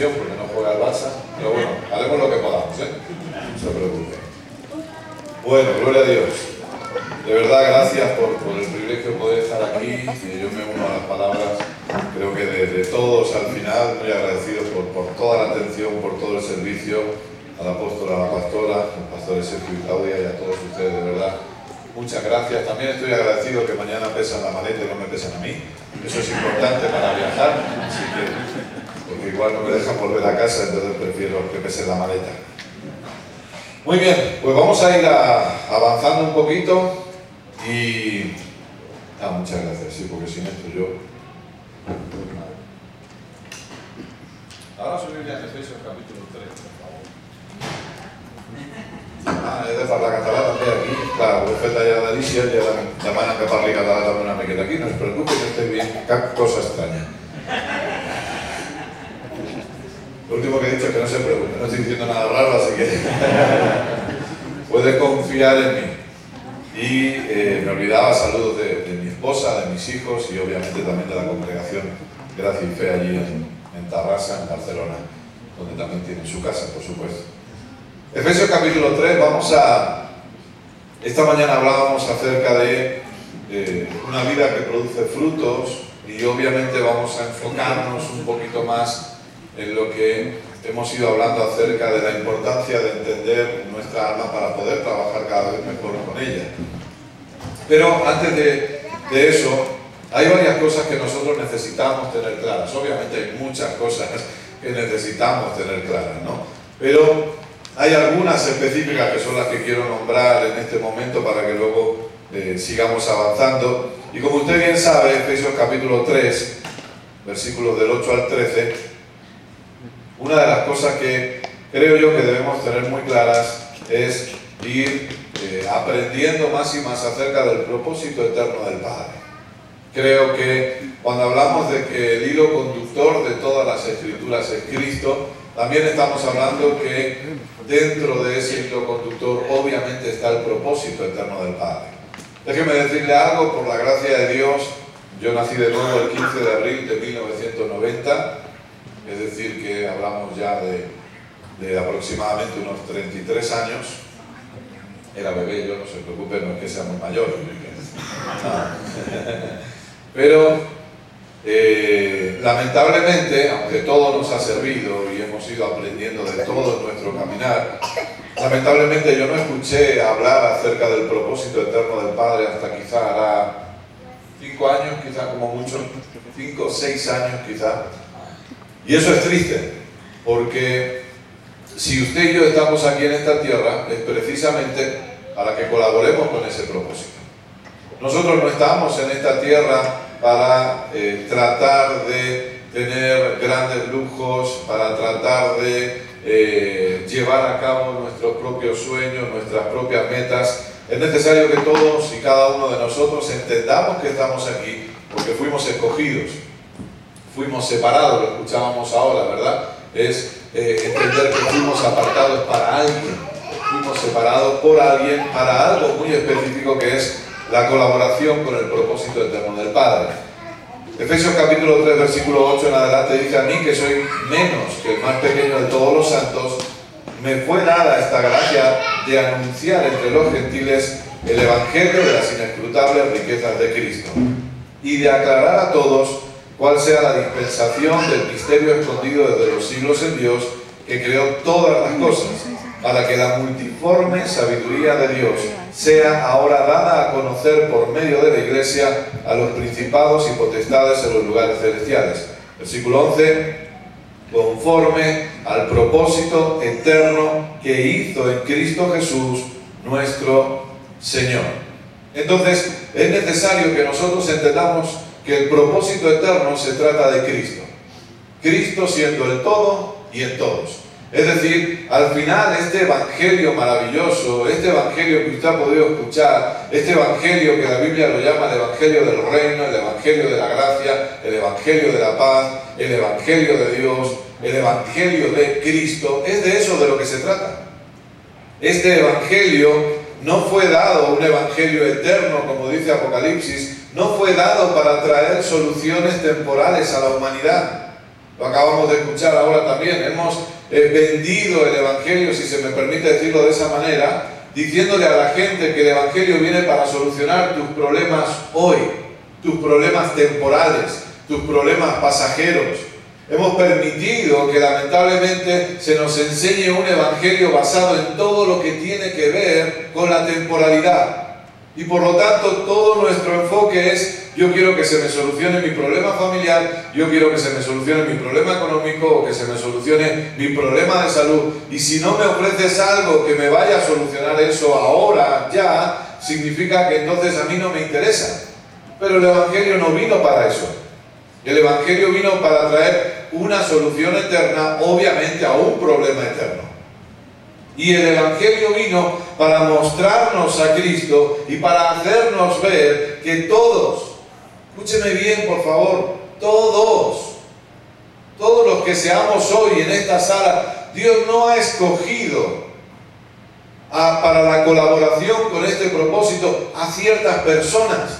porque no juega el Barça, pero bueno, haremos lo que podamos, ¿eh? No se preocupe. Bueno, gloria a Dios. De verdad, gracias por, el privilegio de poder estar aquí. Yo me uno a las palabras, creo que de, todos al final, muy agradecido por, por, toda la atención, por todo el servicio, a la apóstola, a la pastora, al pastor Sergio y Claudia y a todos ustedes, de verdad. Muchas gracias. También estoy agradecido que mañana pesan la maleta y no me pesan a mí. Eso es importante para viajar, así que, igual no me dejan volver a casa, entonces prefiero que pese la maleta. Muy bien, pues vamos a ir avanzando un poquito y... Ah, muchas gracias, sí, porque sin esto yo... Ahora subir ya Efesios capítulo 3, por favor. Ah, he de parlar català també aquí. Clar, ho he fet allà d'Alícia i ara demanen que parli català també una miqueta aquí. No es preocupi, no estem bien cap cosa estranya. Lo último que he dicho es que no se preocupe, no estoy diciendo nada raro, así que puede confiar en mí. Y eh, me olvidaba saludos de, mi esposa, de mis hijos y obviamente también de la congregación Gracia y Fe allí en, Tarrasa, en Barcelona, donde también tienen su casa, por supuesto. Efesios capítulo 3, vamos a... Esta mañana hablábamos acerca de una vida que produce frutos y obviamente vamos a enfocarnos un poquito más en lo que hemos ido hablando acerca de la importancia de entender nuestra alma para poder trabajar cada vez mejor con ella. Pero antes de, de eso, hay varias cosas que nosotros necesitamos tener claras. Obviamente hay muchas cosas que necesitamos tener claras, ¿no? Pero hay algunas específicas que son las que quiero nombrar en este momento para que luego eh, sigamos avanzando. Y como usted bien sabe, Efesios capítulo 3, versículos del 8 al 13, una de las cosas que creo yo que debemos tener muy claras es ir eh, aprendiendo más y más acerca del propósito eterno del Padre. Creo que cuando hablamos de que el hilo conductor de todas las escrituras es Cristo, también estamos hablando que dentro de ese hilo conductor obviamente está el propósito eterno del Padre. Déjeme decirle algo, por la gracia de Dios, yo nací de nuevo el 15 de abril de 1990, es decir, que hablamos ya de, aproximadamente unos 33 años. Era bebé, yo no se preocupe, no es que sea muy mayor. Pero eh, lamentablemente, aunque todo nos ha servido y hemos ido aprendiendo de todo nuestro caminar, lamentablemente yo no escuché hablar acerca del propósito eterno del Padre hasta quizá hará cinco años, quizá como mucho, cinco o seis años quizá. Y eso es triste, porque si usted y yo estamos aquí en esta tierra es precisamente para que colaboremos con ese propósito. Nosotros no estamos en esta tierra para eh, tratar de tener grandes lujos, para tratar de eh, llevar a cabo nuestros propios sueños, nuestras propias metas. Es necesario que todos y cada uno de nosotros entendamos que estamos aquí porque fuimos escogidos, fuimos separados, lo escuchábamos ahora, ¿verdad? Es eh, entender que fuimos apartados para alguien, fuimos separados por alguien para algo muy específico que es la colaboración con el propósito eterno del Padre. Efesios capítulo 3, versículo 8 en adelante dice a mí que soy menos que el más pequeño de todos los santos, me fue dada esta gracia de anunciar entre los gentiles el Evangelio de las inescrutables riquezas de Cristo y de aclarar a todos cuál sea la dispensación del misterio escondido desde los siglos en Dios que creó todas las cosas para que la multiforme sabiduría de Dios sea ahora dada a conocer por medio de la Iglesia a los principados y potestades en los lugares celestiales. Versículo 11, conforme al propósito eterno que hizo en Cristo Jesús nuestro Señor. Entonces, es necesario que nosotros entendamos que el propósito eterno se trata de Cristo. Cristo siendo el todo y en todos. Es decir, al final este evangelio maravilloso, este evangelio que usted ha podido escuchar, este evangelio que la Biblia lo llama el evangelio del reino, el evangelio de la gracia, el evangelio de la paz, el evangelio de Dios, el evangelio de Cristo, es de eso de lo que se trata. Este evangelio no fue dado, un evangelio eterno, como dice Apocalipsis, no fue dado para traer soluciones temporales a la humanidad Lo acabamos de escuchar ahora también. Hemos eh, vendido el Evangelio, si se me permite decirlo de esa manera, diciéndole a la gente que el Evangelio viene para solucionar tus problemas hoy, tus problemas temporales, tus problemas pasajeros. Hemos permitido que lamentablemente se nos enseñe un Evangelio basado en todo lo que tiene que ver con la temporalidad. Y por lo tanto todo nuestro enfoque es, yo quiero que se me solucione mi problema familiar, yo quiero que se me solucione mi problema económico o que se me solucione mi problema de salud. Y si no me ofreces algo que me vaya a solucionar eso ahora, ya, significa que entonces a mí no me interesa. Pero el Evangelio no vino para eso. El Evangelio vino para traer una solución eterna, obviamente, a un problema eterno. Y el Evangelio vino para mostrarnos a Cristo y para hacernos ver que todos, escúcheme bien por favor, todos, todos los que seamos hoy en esta sala, Dios no ha escogido para la colaboración con este propósito a ciertas personas.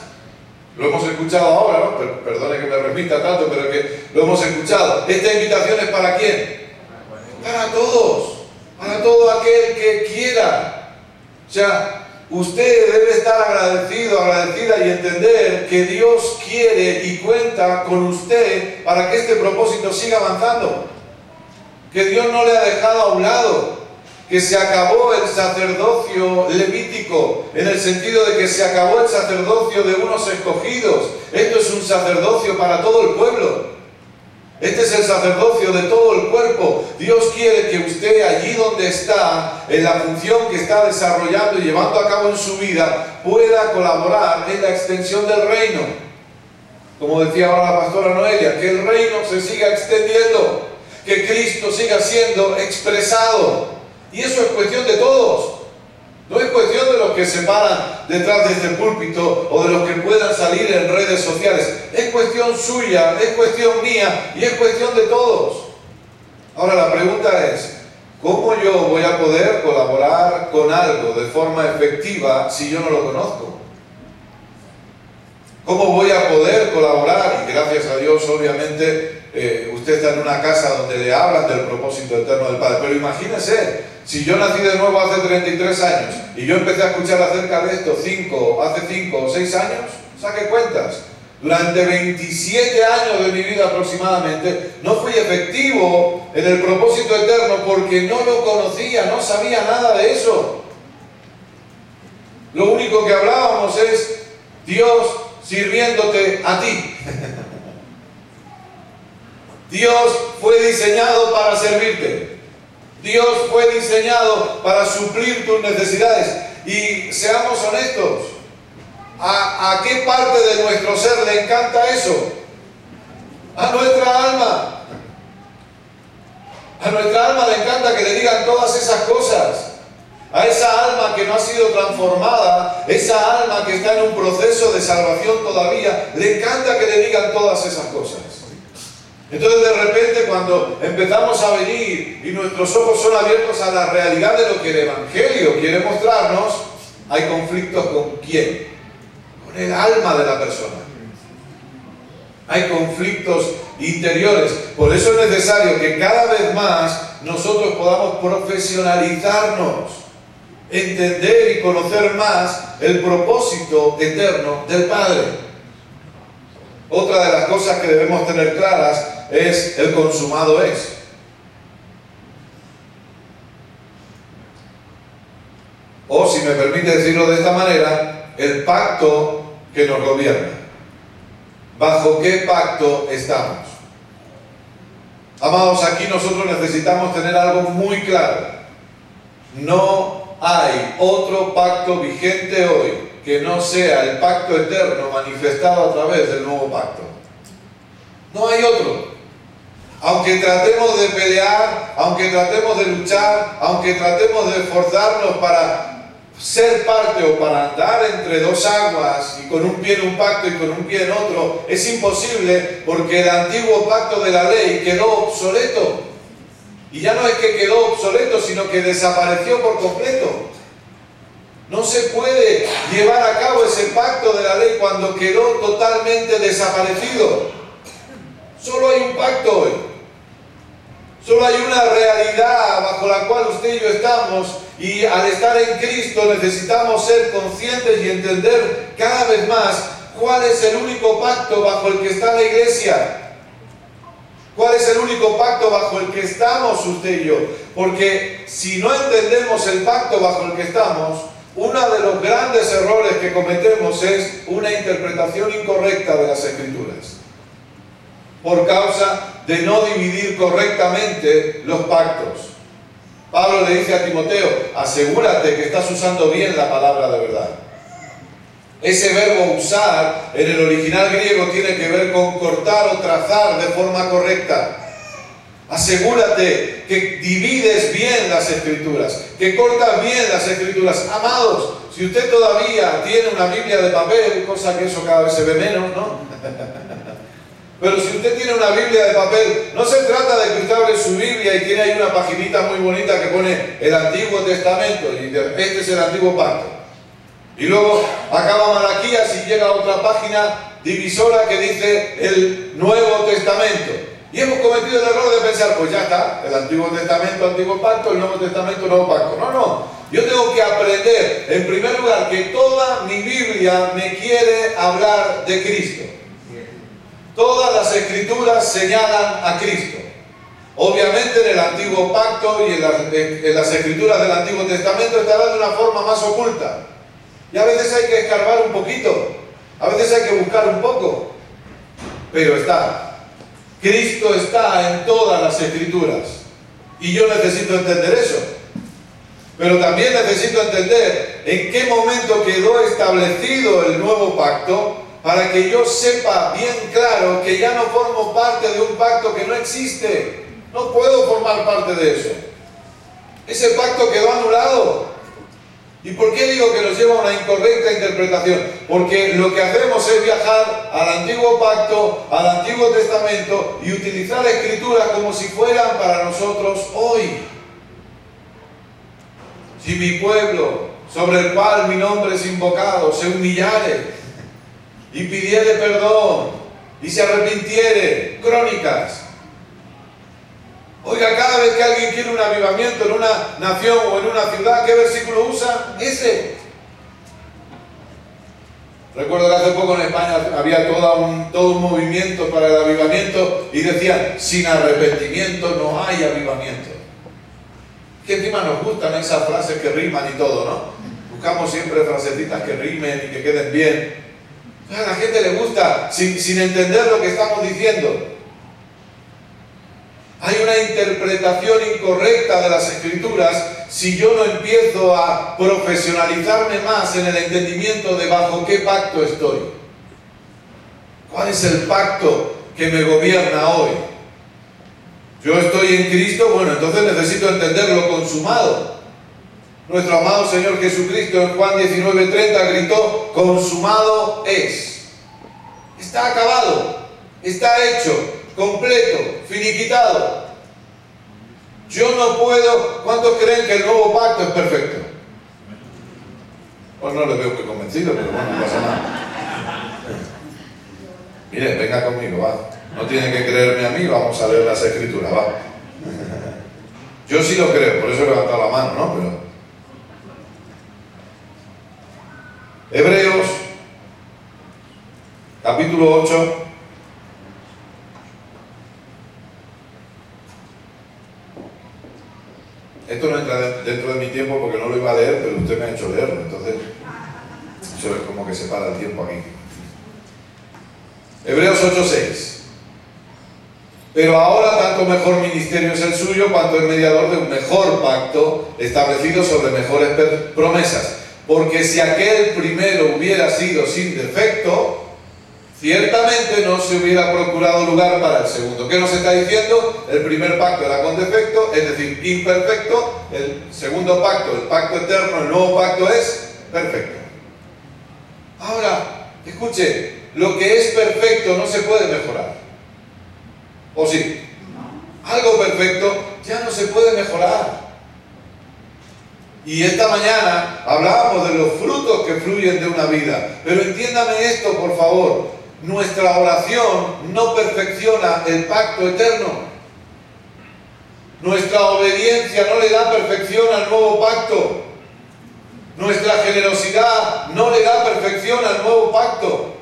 Lo hemos escuchado ahora, ¿no? Perdone que me repita tanto, pero que lo hemos escuchado. Esta invitación es para quién? Para todos para todo aquel que quiera. O sea, usted debe estar agradecido, agradecida y entender que Dios quiere y cuenta con usted para que este propósito siga avanzando. Que Dios no le ha dejado a un lado, que se acabó el sacerdocio levítico, en el sentido de que se acabó el sacerdocio de unos escogidos. Esto es un sacerdocio para todo el pueblo. Este es el sacerdocio de todo el cuerpo. Dios quiere que usted allí donde está, en la función que está desarrollando y llevando a cabo en su vida, pueda colaborar en la extensión del reino. Como decía ahora la pastora Noelia, que el reino se siga extendiendo, que Cristo siga siendo expresado. Y eso es cuestión de todos. No es cuestión de los que se paran detrás de este púlpito o de los que puedan salir en redes sociales. Es cuestión suya, es cuestión mía y es cuestión de todos. Ahora la pregunta es, ¿cómo yo voy a poder colaborar con algo de forma efectiva si yo no lo conozco? ¿Cómo voy a poder colaborar? Y gracias a Dios, obviamente, eh, usted está en una casa donde le hablan del propósito eterno del Padre. Pero imagínese, si yo nací de nuevo hace 33 años y yo empecé a escuchar acerca de esto cinco, hace 5 o 6 años, saque cuentas. Durante 27 años de mi vida aproximadamente no fui efectivo en el propósito eterno porque no lo conocía, no sabía nada de eso. Lo único que hablábamos es Dios sirviéndote a ti. Dios fue diseñado para servirte. Dios fue diseñado para suplir tus necesidades. Y seamos honestos, ¿a, qué parte de nuestro ser le encanta eso? A nuestra alma. A nuestra alma le encanta que le digan todas esas cosas. A esa alma que no ha sido transformada, esa alma que está en un proceso de salvación todavía, le encanta que le digan todas esas cosas. Entonces de repente cuando empezamos a venir y nuestros ojos son abiertos a la realidad de lo que el Evangelio quiere mostrarnos, hay conflictos con quién? Con el alma de la persona. Hay conflictos interiores. Por eso es necesario que cada vez más nosotros podamos profesionalizarnos, entender y conocer más el propósito eterno del Padre. Otra de las cosas que debemos tener claras es el consumado es. O si me permite decirlo de esta manera, el pacto que nos gobierna. ¿Bajo qué pacto estamos? Amados, aquí nosotros necesitamos tener algo muy claro. No hay otro pacto vigente hoy que no sea el pacto eterno manifestado a través del nuevo pacto. No hay otro. Aunque tratemos de pelear, aunque tratemos de luchar, aunque tratemos de esforzarnos para ser parte o para andar entre dos aguas y con un pie en un pacto y con un pie en otro, es imposible porque el antiguo pacto de la ley quedó obsoleto. Y ya no es que quedó obsoleto, sino que desapareció por completo. No se puede llevar a cabo ese pacto de la ley cuando quedó totalmente desaparecido. Solo hay un pacto hoy. Solo hay una realidad bajo la cual usted y yo estamos y al estar en Cristo necesitamos ser conscientes y entender cada vez más cuál es el único pacto bajo el que está la iglesia. ¿Cuál es el único pacto bajo el que estamos usted y yo? Porque si no entendemos el pacto bajo el que estamos, uno de los grandes errores que cometemos es una interpretación incorrecta de las escrituras. Por causa de no dividir correctamente los pactos. Pablo le dice a Timoteo, asegúrate que estás usando bien la palabra de verdad. Ese verbo usar en el original griego tiene que ver con cortar o trazar de forma correcta. Asegúrate que divides bien las escrituras, que cortas bien las escrituras. Amados, si usted todavía tiene una Biblia de papel, cosa que eso cada vez se ve menos, ¿no? Pero si usted tiene una Biblia de papel, no se trata de que usted abre su Biblia y tiene ahí una paginita muy bonita que pone el Antiguo Testamento y este es el Antiguo Pacto. Y luego acaba Malaquías y llega a otra página divisora que dice el Nuevo Testamento. Y hemos cometido el error de pensar, pues ya está, el Antiguo Testamento, Antiguo Pacto, el Nuevo Testamento, Nuevo Pacto. No, no. Yo tengo que aprender, en primer lugar, que toda mi Biblia me quiere hablar de Cristo. Todas las escrituras señalan a Cristo. Obviamente en el antiguo pacto y en las, escrituras del Antiguo Testamento estará de una forma más oculta. Y a veces hay que escarbar un poquito, a veces hay que buscar un poco, pero está. Cristo está en todas las escrituras. Y yo necesito entender eso. Pero también necesito entender en qué momento quedó establecido el nuevo pacto para que yo sepa bien claro que ya no formo parte de un pacto que no existe. No puedo formar parte de eso. Ese pacto quedó anulado. ¿Y por qué digo que nos lleva a una incorrecta interpretación? Porque lo que hacemos es viajar al antiguo pacto, al antiguo testamento y utilizar la escritura como si fueran para nosotros hoy. Si mi pueblo, sobre el cual mi nombre es invocado, se humillare y pidiere perdón y se arrepintiere. Crónicas. Oiga, cada vez que alguien quiere un avivamiento en una nación o en una ciudad, ¿qué versículo usa? Ese. Recuerdo que hace poco en España había todo un, todo un movimiento para el avivamiento y decían, sin arrepentimiento no hay avivamiento. Que encima nos gustan esas frases que riman y todo, ¿no? Buscamos siempre frasecitas que rimen y que queden bien. A la gente le gusta sin, entender lo que estamos diciendo. Hay una interpretación incorrecta de las escrituras si yo no empiezo a profesionalizarme más en el entendimiento de bajo qué pacto estoy. ¿Cuál es el pacto que me gobierna hoy? Yo estoy en Cristo, bueno, entonces necesito entender lo consumado. Nuestro amado Señor Jesucristo en Juan 19:30 gritó, consumado es. Está acabado, está hecho, completo, finiquitado. Yo no puedo, ¿cuántos creen que el nuevo pacto es perfecto? Pues no lo veo muy convencido, pero bueno, no pasa nada. Mire, venga conmigo, va. No tiene que creerme a mí, vamos a leer las escrituras, va. Yo sí lo creo, por eso he levantado la mano, ¿no? Pero Hebreos, capítulo 8. Esto no entra dentro de mi tiempo porque no lo iba a leer, pero usted me ha hecho leerlo, entonces eso es como que se para el tiempo aquí. Hebreos 8:6. Pero ahora tanto mejor ministerio es el suyo cuanto es mediador de un mejor pacto establecido sobre mejores promesas porque si aquel primero hubiera sido sin defecto, ciertamente no se hubiera procurado lugar para el segundo. ¿Qué nos está diciendo? El primer pacto era con defecto, es decir, imperfecto. El segundo pacto, el pacto eterno, el nuevo pacto es perfecto. Ahora, escuche, lo que es perfecto no se puede mejorar. ¿O sí? Algo perfecto ya no se puede mejorar. Y esta mañana hablábamos de los frutos que fluyen de una vida. Pero entiéndame esto, por favor. Nuestra oración no perfecciona el pacto eterno. Nuestra obediencia no le da perfección al nuevo pacto. Nuestra generosidad no le da perfección al nuevo pacto.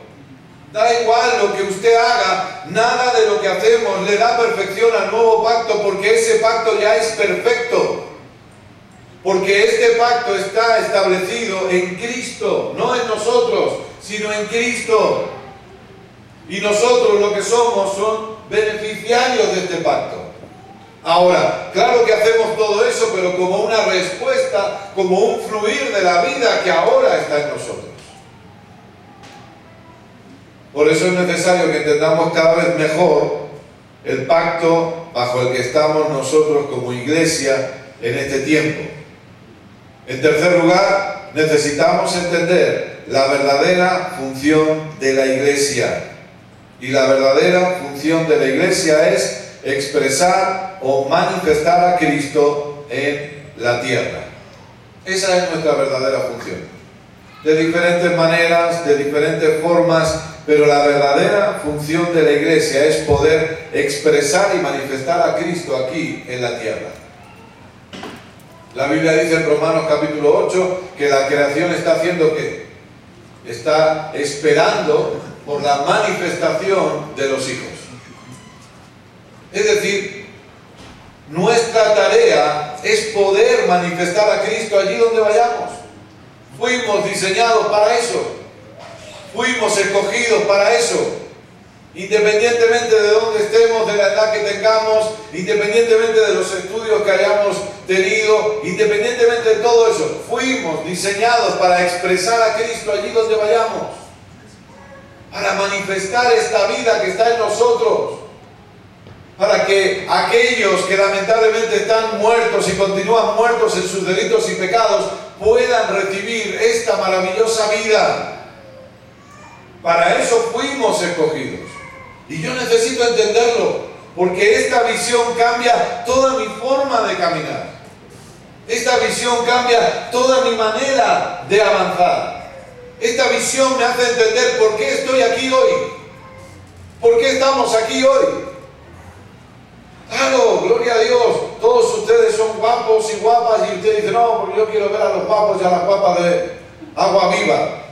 Da igual lo que usted haga, nada de lo que hacemos le da perfección al nuevo pacto porque ese pacto ya es perfecto. Porque este pacto está establecido en Cristo, no en nosotros, sino en Cristo. Y nosotros lo que somos son beneficiarios de este pacto. Ahora, claro que hacemos todo eso, pero como una respuesta, como un fluir de la vida que ahora está en nosotros. Por eso es necesario que entendamos cada vez mejor el pacto bajo el que estamos nosotros como iglesia en este tiempo. En tercer lugar, necesitamos entender la verdadera función de la iglesia. Y la verdadera función de la iglesia es expresar o manifestar a Cristo en la tierra. Esa es nuestra verdadera función. De diferentes maneras, de diferentes formas, pero la verdadera función de la iglesia es poder expresar y manifestar a Cristo aquí en la tierra. La Biblia dice en Romanos capítulo 8 que la creación está haciendo que está esperando por la manifestación de los hijos. Es decir, nuestra tarea es poder manifestar a Cristo allí donde vayamos. Fuimos diseñados para eso. Fuimos escogidos para eso. Independientemente de dónde estemos, de la edad que tengamos, independientemente de los estudios que hayamos tenido, independientemente de todo eso, fuimos diseñados para expresar a Cristo allí donde vayamos. Para manifestar esta vida que está en nosotros para que aquellos que lamentablemente están muertos y continúan muertos en sus delitos y pecados puedan recibir esta maravillosa vida. Para eso fuimos escogidos. Y yo necesito entenderlo, porque esta visión cambia toda mi forma de caminar. Esta visión cambia toda mi manera de avanzar. Esta visión me hace entender por qué estoy aquí hoy. ¿Por qué estamos aquí hoy? Claro, gloria a Dios. Todos ustedes son guapos y guapas y usted dice, no, porque yo quiero ver a los guapos y a las guapas de agua viva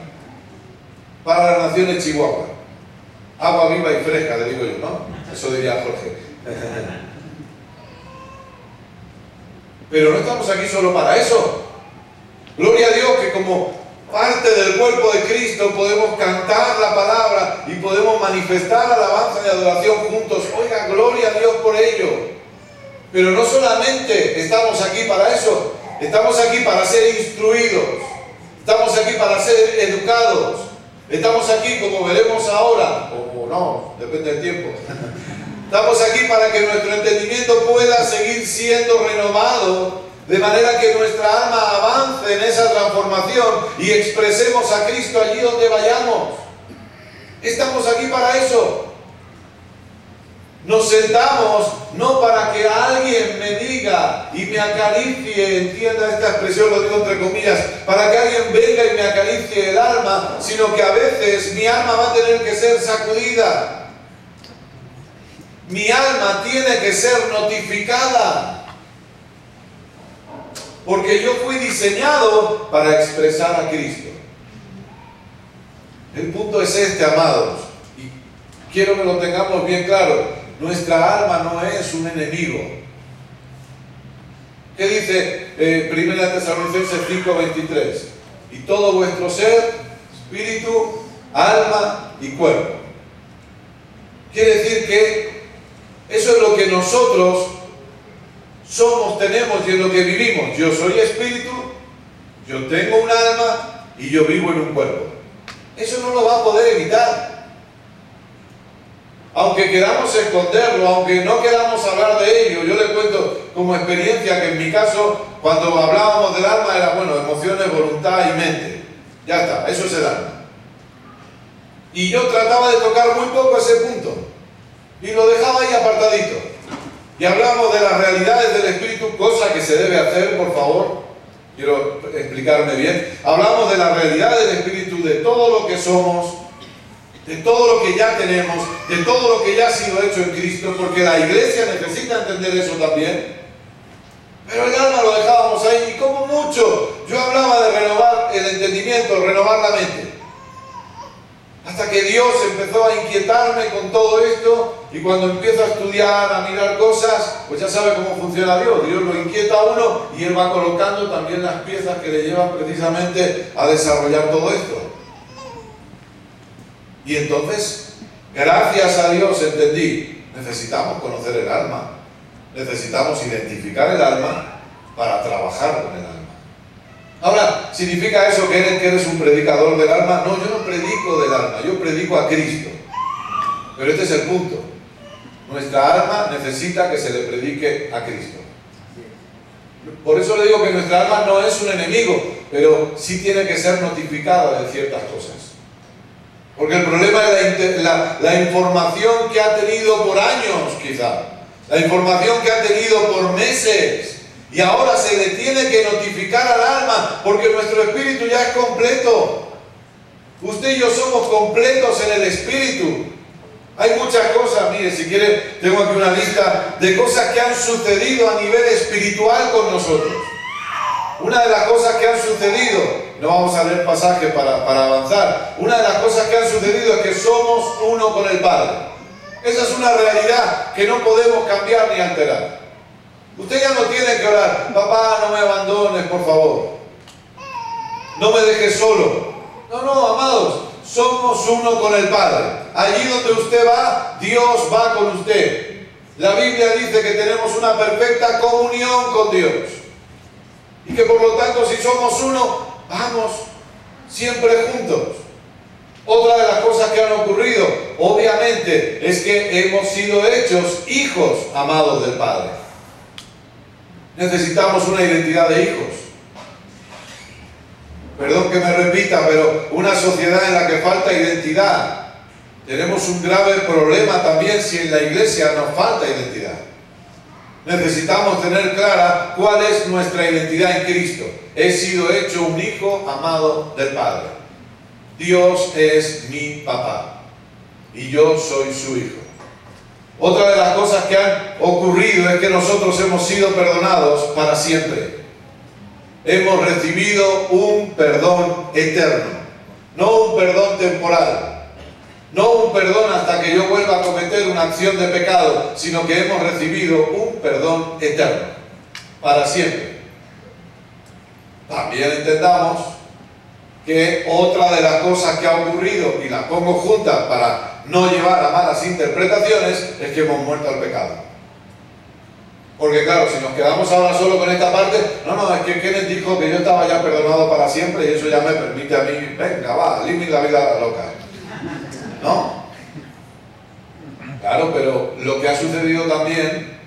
para la nación de Chihuahua. Agua viva y fresca, le digo yo, ¿no? Eso diría Jorge. Pero no estamos aquí solo para eso. Gloria a Dios que como parte del cuerpo de Cristo, podemos cantar la palabra y podemos manifestar alabanza y adoración juntos. Oiga, gloria a Dios por ello. Pero no solamente estamos aquí para eso, estamos aquí para ser instruidos, estamos aquí para ser educados, estamos aquí como veremos ahora, o no, depende del tiempo. Estamos aquí para que nuestro entendimiento pueda seguir siendo renovado de manera que nuestra alma avance en esa transformación y expresemos a Cristo allí donde vayamos. Estamos aquí para eso. Nos sentamos no para que alguien me diga y me acaricie, entienda esta expresión, lo digo entre comillas, para que alguien venga y me acaricie el alma, sino que a veces mi alma va a tener que ser sacudida. Mi alma tiene que ser notificada. Porque yo fui diseñado para expresar a Cristo. El punto es este, amados. Y quiero que lo tengamos bien claro. Nuestra alma no es un enemigo. ¿Qué dice eh, 1 Tesalonicenses 5:23? Y todo vuestro ser, espíritu, alma y cuerpo. Quiere decir que eso es lo que nosotros somos, tenemos y en lo que vivimos. Yo soy espíritu, yo tengo un alma y yo vivo en un cuerpo. Eso no lo va a poder evitar. Aunque queramos esconderlo, aunque no queramos hablar de ello, yo le cuento como experiencia que en mi caso, cuando hablábamos del alma, era bueno, emociones, voluntad y mente. Ya está, eso es el alma. Y yo trataba de tocar muy poco ese punto. Y lo dejaba ahí apartadito y hablamos de las realidades del Espíritu, cosa que se debe hacer, por favor, quiero explicarme bien, hablamos de las realidades del Espíritu, de todo lo que somos, de todo lo que ya tenemos, de todo lo que ya ha sido hecho en Cristo, porque la iglesia necesita entender eso también. Pero el alma lo dejábamos ahí y como mucho yo hablaba de renovar el entendimiento, renovar la mente. Hasta que Dios empezó a inquietarme con todo esto y cuando empiezo a estudiar, a mirar cosas, pues ya sabe cómo funciona Dios. Dios lo inquieta a uno y Él va colocando también las piezas que le llevan precisamente a desarrollar todo esto. Y entonces, gracias a Dios entendí, necesitamos conocer el alma, necesitamos identificar el alma para trabajar con el alma. Ahora, ¿significa eso que eres, un predicador del alma? No, yo no predico del alma, yo predico a Cristo. Pero este es el punto. Nuestra alma necesita que se le predique a Cristo. Por eso le digo que nuestra alma no es un enemigo, pero sí tiene que ser notificada de ciertas cosas. Porque el problema es la, información que ha tenido por años, quizá. La información que ha tenido por meses. Y ahora se le tiene que notificar al alma, porque nuestro espíritu ya es completo. Usted y yo somos completos en el espíritu. Hay muchas cosas, mire, si quiere, tengo aquí una lista de cosas que han sucedido a nivel espiritual con nosotros. Una de las cosas que han sucedido, no vamos a leer pasajes para, para avanzar, una de las cosas que han sucedido es que somos uno con el Padre. Esa es una realidad que no podemos cambiar ni alterar. Usted ya no tiene que orar, papá, no me abandones, por favor. No me dejes solo. No, no, amados, somos uno con el Padre. Allí donde usted va, Dios va con usted. La Biblia dice que tenemos una perfecta comunión con Dios. Y que por lo tanto si somos uno, vamos siempre juntos. Otra de las cosas que han ocurrido, obviamente, es que hemos sido hechos hijos amados del Padre. Necesitamos una identidad de hijos. Perdón que me repita, pero una sociedad en la que falta identidad. Tenemos un grave problema también si en la iglesia nos falta identidad. Necesitamos tener clara cuál es nuestra identidad en Cristo. He sido hecho un hijo amado del Padre. Dios es mi papá y yo soy su hijo. Otra de las cosas que han ocurrido es que nosotros hemos sido perdonados para siempre hemos recibido un perdón eterno, no un perdón temporal, no un perdón hasta que yo vuelva a cometer una acción de pecado, sino que hemos recibido un perdón eterno, para siempre. También entendamos que otra de las cosas que ha ocurrido, y las pongo juntas para no llevar a malas interpretaciones, es que hemos muerto al pecado. Porque claro, si nos quedamos ahora solo con esta parte, no, no, es que Kenneth dijo que yo estaba ya perdonado para siempre y eso ya me permite a mí, venga, va, límite la vida loca. ¿No? Claro, pero lo que ha sucedido también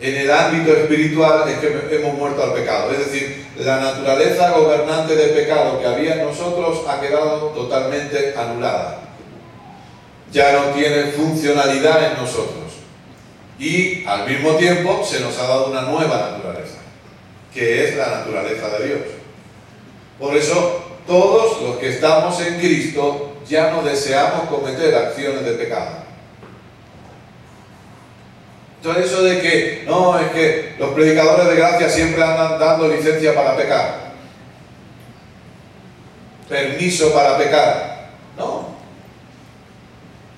en el ámbito espiritual es que hemos muerto al pecado. Es decir, la naturaleza gobernante del pecado que había en nosotros ha quedado totalmente anulada. Ya no tiene funcionalidad en nosotros. Y al mismo tiempo se nos ha dado una nueva naturaleza, que es la naturaleza de Dios. Por eso, todos los que estamos en Cristo ya no deseamos cometer acciones de pecado. Entonces eso de que, no, es que los predicadores de gracia siempre andan dando licencia para pecar. Permiso para pecar. No,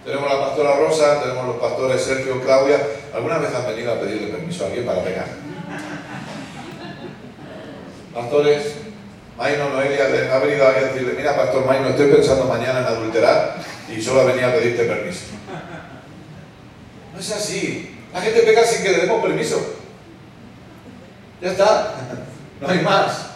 tenemos la pastora Rosa, tenemos los pastores Sergio Claudia. ¿Alguna vez han venido a pedirle permiso a alguien para pecar? Pastores, Maino, Noelia, ha venido a decirle, mira, Pastor Maino, estoy pensando mañana en adulterar y solo ha venido a pedirte permiso. No es así. La gente peca sin que le demos permiso. Ya está. No hay más.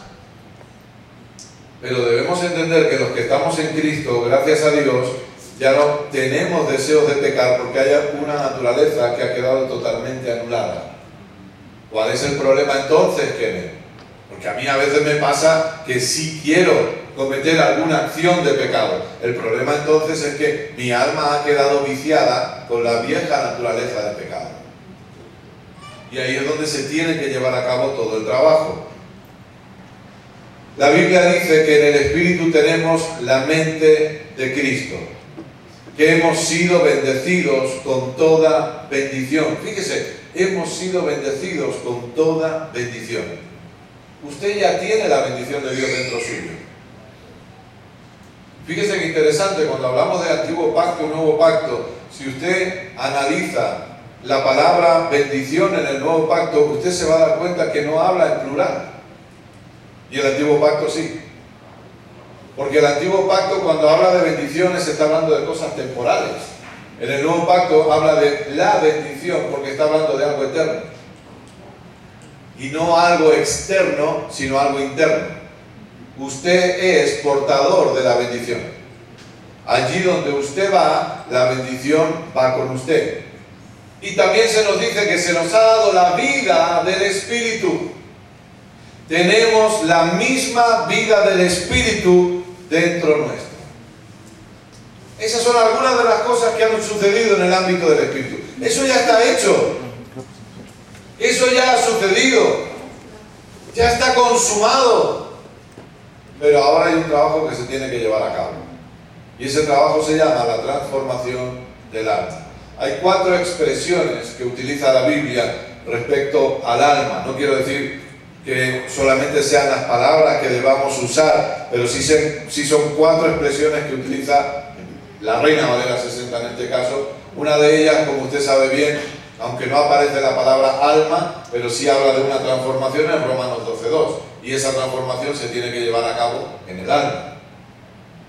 Pero debemos entender que los que estamos en Cristo, gracias a Dios, ya no tenemos deseos de pecar porque haya una naturaleza que ha quedado totalmente anulada. ¿Cuál es el problema entonces, Kenneth? Porque a mí a veces me pasa que sí quiero cometer alguna acción de pecado. El problema entonces es que mi alma ha quedado viciada con la vieja naturaleza de pecado. Y ahí es donde se tiene que llevar a cabo todo el trabajo. La Biblia dice que en el Espíritu tenemos la mente de Cristo que hemos sido bendecidos con toda bendición. Fíjese, hemos sido bendecidos con toda bendición. Usted ya tiene la bendición de Dios dentro suyo. Fíjese que interesante, cuando hablamos de antiguo pacto, nuevo pacto, si usted analiza la palabra bendición en el nuevo pacto, usted se va a dar cuenta que no habla en plural. Y el antiguo pacto sí. Porque el antiguo pacto cuando habla de bendiciones está hablando de cosas temporales. En el nuevo pacto habla de la bendición porque está hablando de algo eterno. Y no algo externo, sino algo interno. Usted es portador de la bendición. Allí donde usted va, la bendición va con usted. Y también se nos dice que se nos ha dado la vida del Espíritu. Tenemos la misma vida del Espíritu dentro nuestro. Esas son algunas de las cosas que han sucedido en el ámbito del Espíritu. Eso ya está hecho. Eso ya ha sucedido. Ya está consumado. Pero ahora hay un trabajo que se tiene que llevar a cabo. Y ese trabajo se llama la transformación del alma. Hay cuatro expresiones que utiliza la Biblia respecto al alma. No quiero decir que solamente sean las palabras que debamos usar, pero sí, son cuatro expresiones que utiliza la Reina Valera 60 en este caso. Una de ellas, como usted sabe bien, aunque no aparece la palabra alma, pero sí habla de una transformación en Romanos 12.2. Y esa transformación se tiene que llevar a cabo en el alma.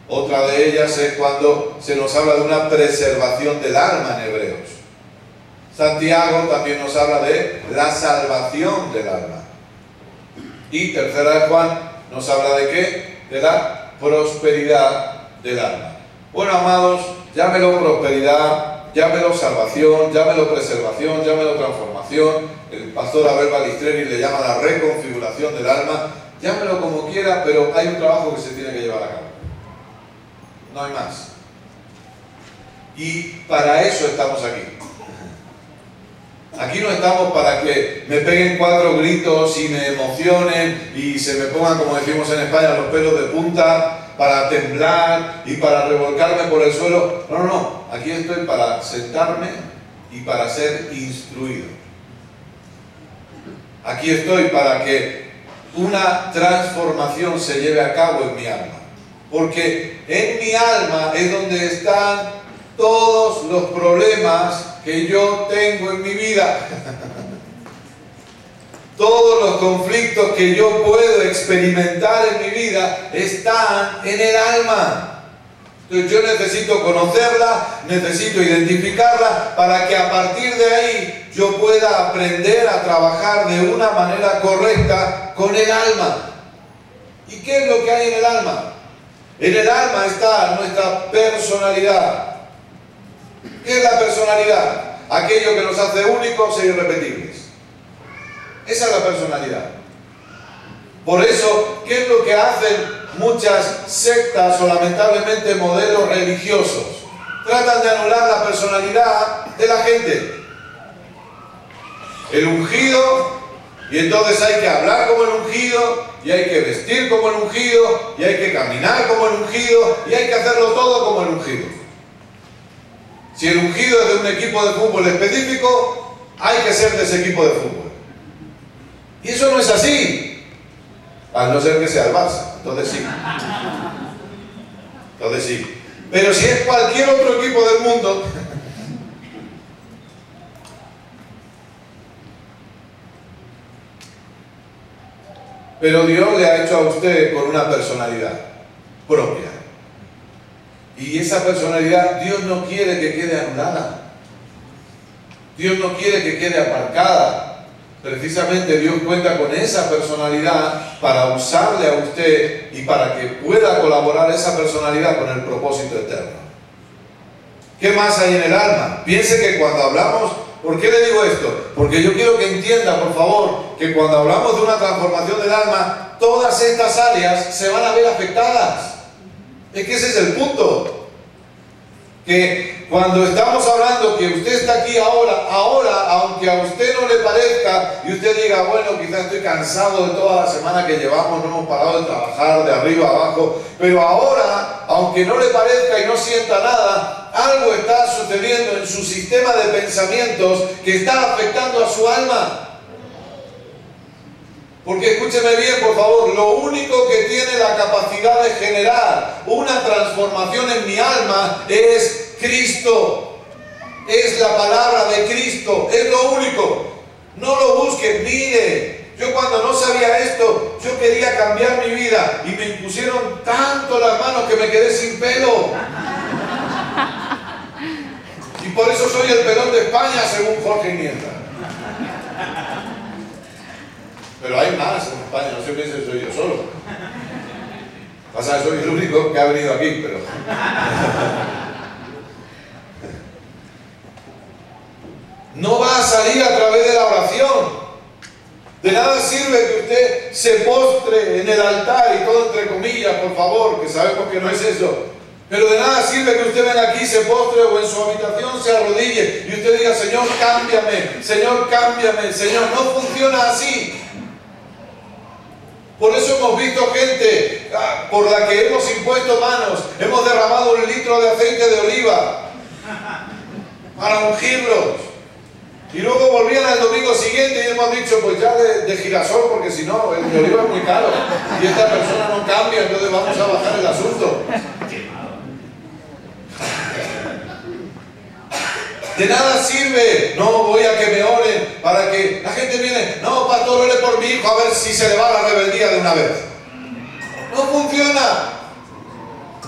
Otra de ellas es cuando se nos habla de una preservación del alma en Hebreos. Santiago también nos habla de la salvación del alma. Y tercera de Juan nos habla de qué? De la prosperidad del alma. Bueno, amados, llámelo prosperidad, llámelo salvación, llámelo preservación, llámelo transformación. El pastor Abel Balistreri le llama la reconfiguración del alma. Llámelo como quiera, pero hay un trabajo que se tiene que llevar a cabo no hay más. Y para eso estamos aquí. Aquí no estamos para que me peguen cuatro gritos y me emocionen y se me pongan, como decimos en España, los pelos de punta para temblar y para revolcarme por el suelo. No, no, no. Aquí estoy para sentarme y para ser instruido. Aquí estoy para que una transformación se lleve a cabo en mi alma. Porque en mi alma es donde están todos los problemas que yo tengo en mi vida. Todos los conflictos que yo puedo experimentar en mi vida están en el alma. Entonces yo necesito conocerla, necesito identificarla para que a partir de ahí yo pueda aprender a trabajar de una manera correcta con el alma. ¿Y qué es lo que hay en el alma? En el alma está nuestra personalidad. ¿Qué es la personalidad? Aquello que nos hace únicos e irrepetibles. Esa es la personalidad. Por eso, ¿qué es lo que hacen muchas sectas o lamentablemente modelos religiosos? Tratan de anular la personalidad de la gente. El ungido y entonces hay que hablar como el ungido, y hay que vestir como el ungido, y hay que caminar como el ungido, y hay que hacerlo todo como el ungido. Si el ungido es de un equipo de fútbol específico, hay que ser de ese equipo de fútbol. Y eso no es así, a no ser que sea el Barça, entonces sí. Entonces sí. Pero si es cualquier otro equipo del mundo, Pero Dios le ha hecho a usted con una personalidad propia. Y esa personalidad Dios no quiere que quede anulada. Dios no quiere que quede aparcada. Precisamente Dios cuenta con esa personalidad para usarle a usted y para que pueda colaborar esa personalidad con el propósito eterno. ¿Qué más hay en el alma? Piense que cuando hablamos ¿Por qué le digo esto? Porque yo quiero que entienda, por favor, que cuando hablamos de una transformación del alma, todas estas áreas se van a ver afectadas. Es que ese es el punto. Que cuando estamos hablando que usted está aquí ahora, ahora, aunque a usted no le parezca y usted diga, bueno, quizás estoy cansado de toda la semana que llevamos, no hemos parado de trabajar de arriba a abajo, pero ahora, aunque no le parezca y no sienta nada, algo está sucediendo en su sistema de pensamientos que está afectando a su alma. Porque escúcheme bien, por favor, lo único que tiene la capacidad de generar una transformación en mi alma es Cristo. Es la palabra de Cristo. Es lo único. No lo busque, mire. Yo cuando no sabía esto, yo quería cambiar mi vida y me impusieron tanto las manos que me quedé sin pelo. Y por eso soy el pelón de España, según Jorge Iniesta. Pero hay más en España, no piense que soy yo solo. Pasa que soy el único que ha venido aquí, pero. No va a salir a través de la oración. De nada sirve que usted se postre en el altar y todo entre comillas, por favor, que sabemos que no es eso. Pero de nada sirve que usted venga aquí, se postre o en su habitación se arrodille y usted diga, Señor, cámbiame, Señor, cámbiame, Señor. No funciona así. Por eso hemos visto gente ah, por la que hemos impuesto manos, hemos derramado un litro de aceite de oliva para ungirlos. Y luego volvían al domingo siguiente y hemos dicho, pues ya de, girasol, porque si no, el de oliva es muy caro. Y esta persona no cambia, entonces vamos a bajar el asunto. De nada sirve, no voy a que me oren para que la gente viene, no, pastor, ore por mi hijo a ver si se le va la rebeldía de una vez. No funciona.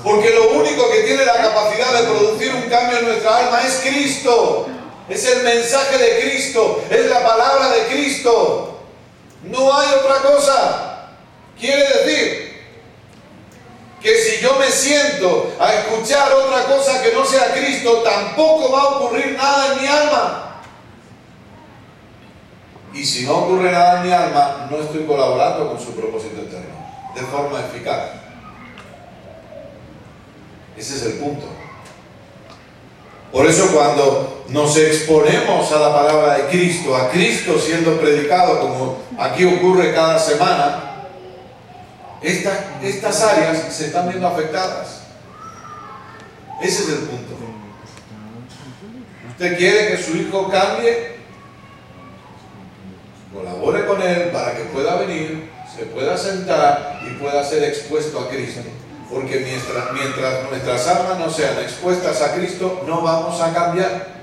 Porque lo único que tiene la capacidad de producir un cambio en nuestra alma es Cristo. Es el mensaje de Cristo, es la palabra de Cristo. No hay otra cosa. Quiere decir que si yo me siento a escuchar otra cosa que no sea Cristo, tampoco va a ocurrir nada en mi alma. Y si no ocurre nada en mi alma, no estoy colaborando con su propósito eterno de forma eficaz. Ese es el punto. Por eso cuando nos exponemos a la palabra de Cristo, a Cristo siendo predicado, como aquí ocurre cada semana, estas áreas se están viendo afectadas. Ese es el punto. ¿Usted quiere que su hijo cambie? Colabore con él para que pueda venir, se pueda sentar y pueda ser expuesto a Cristo. Porque mientras, mientras nuestras almas no sean expuestas a Cristo, no vamos a cambiar.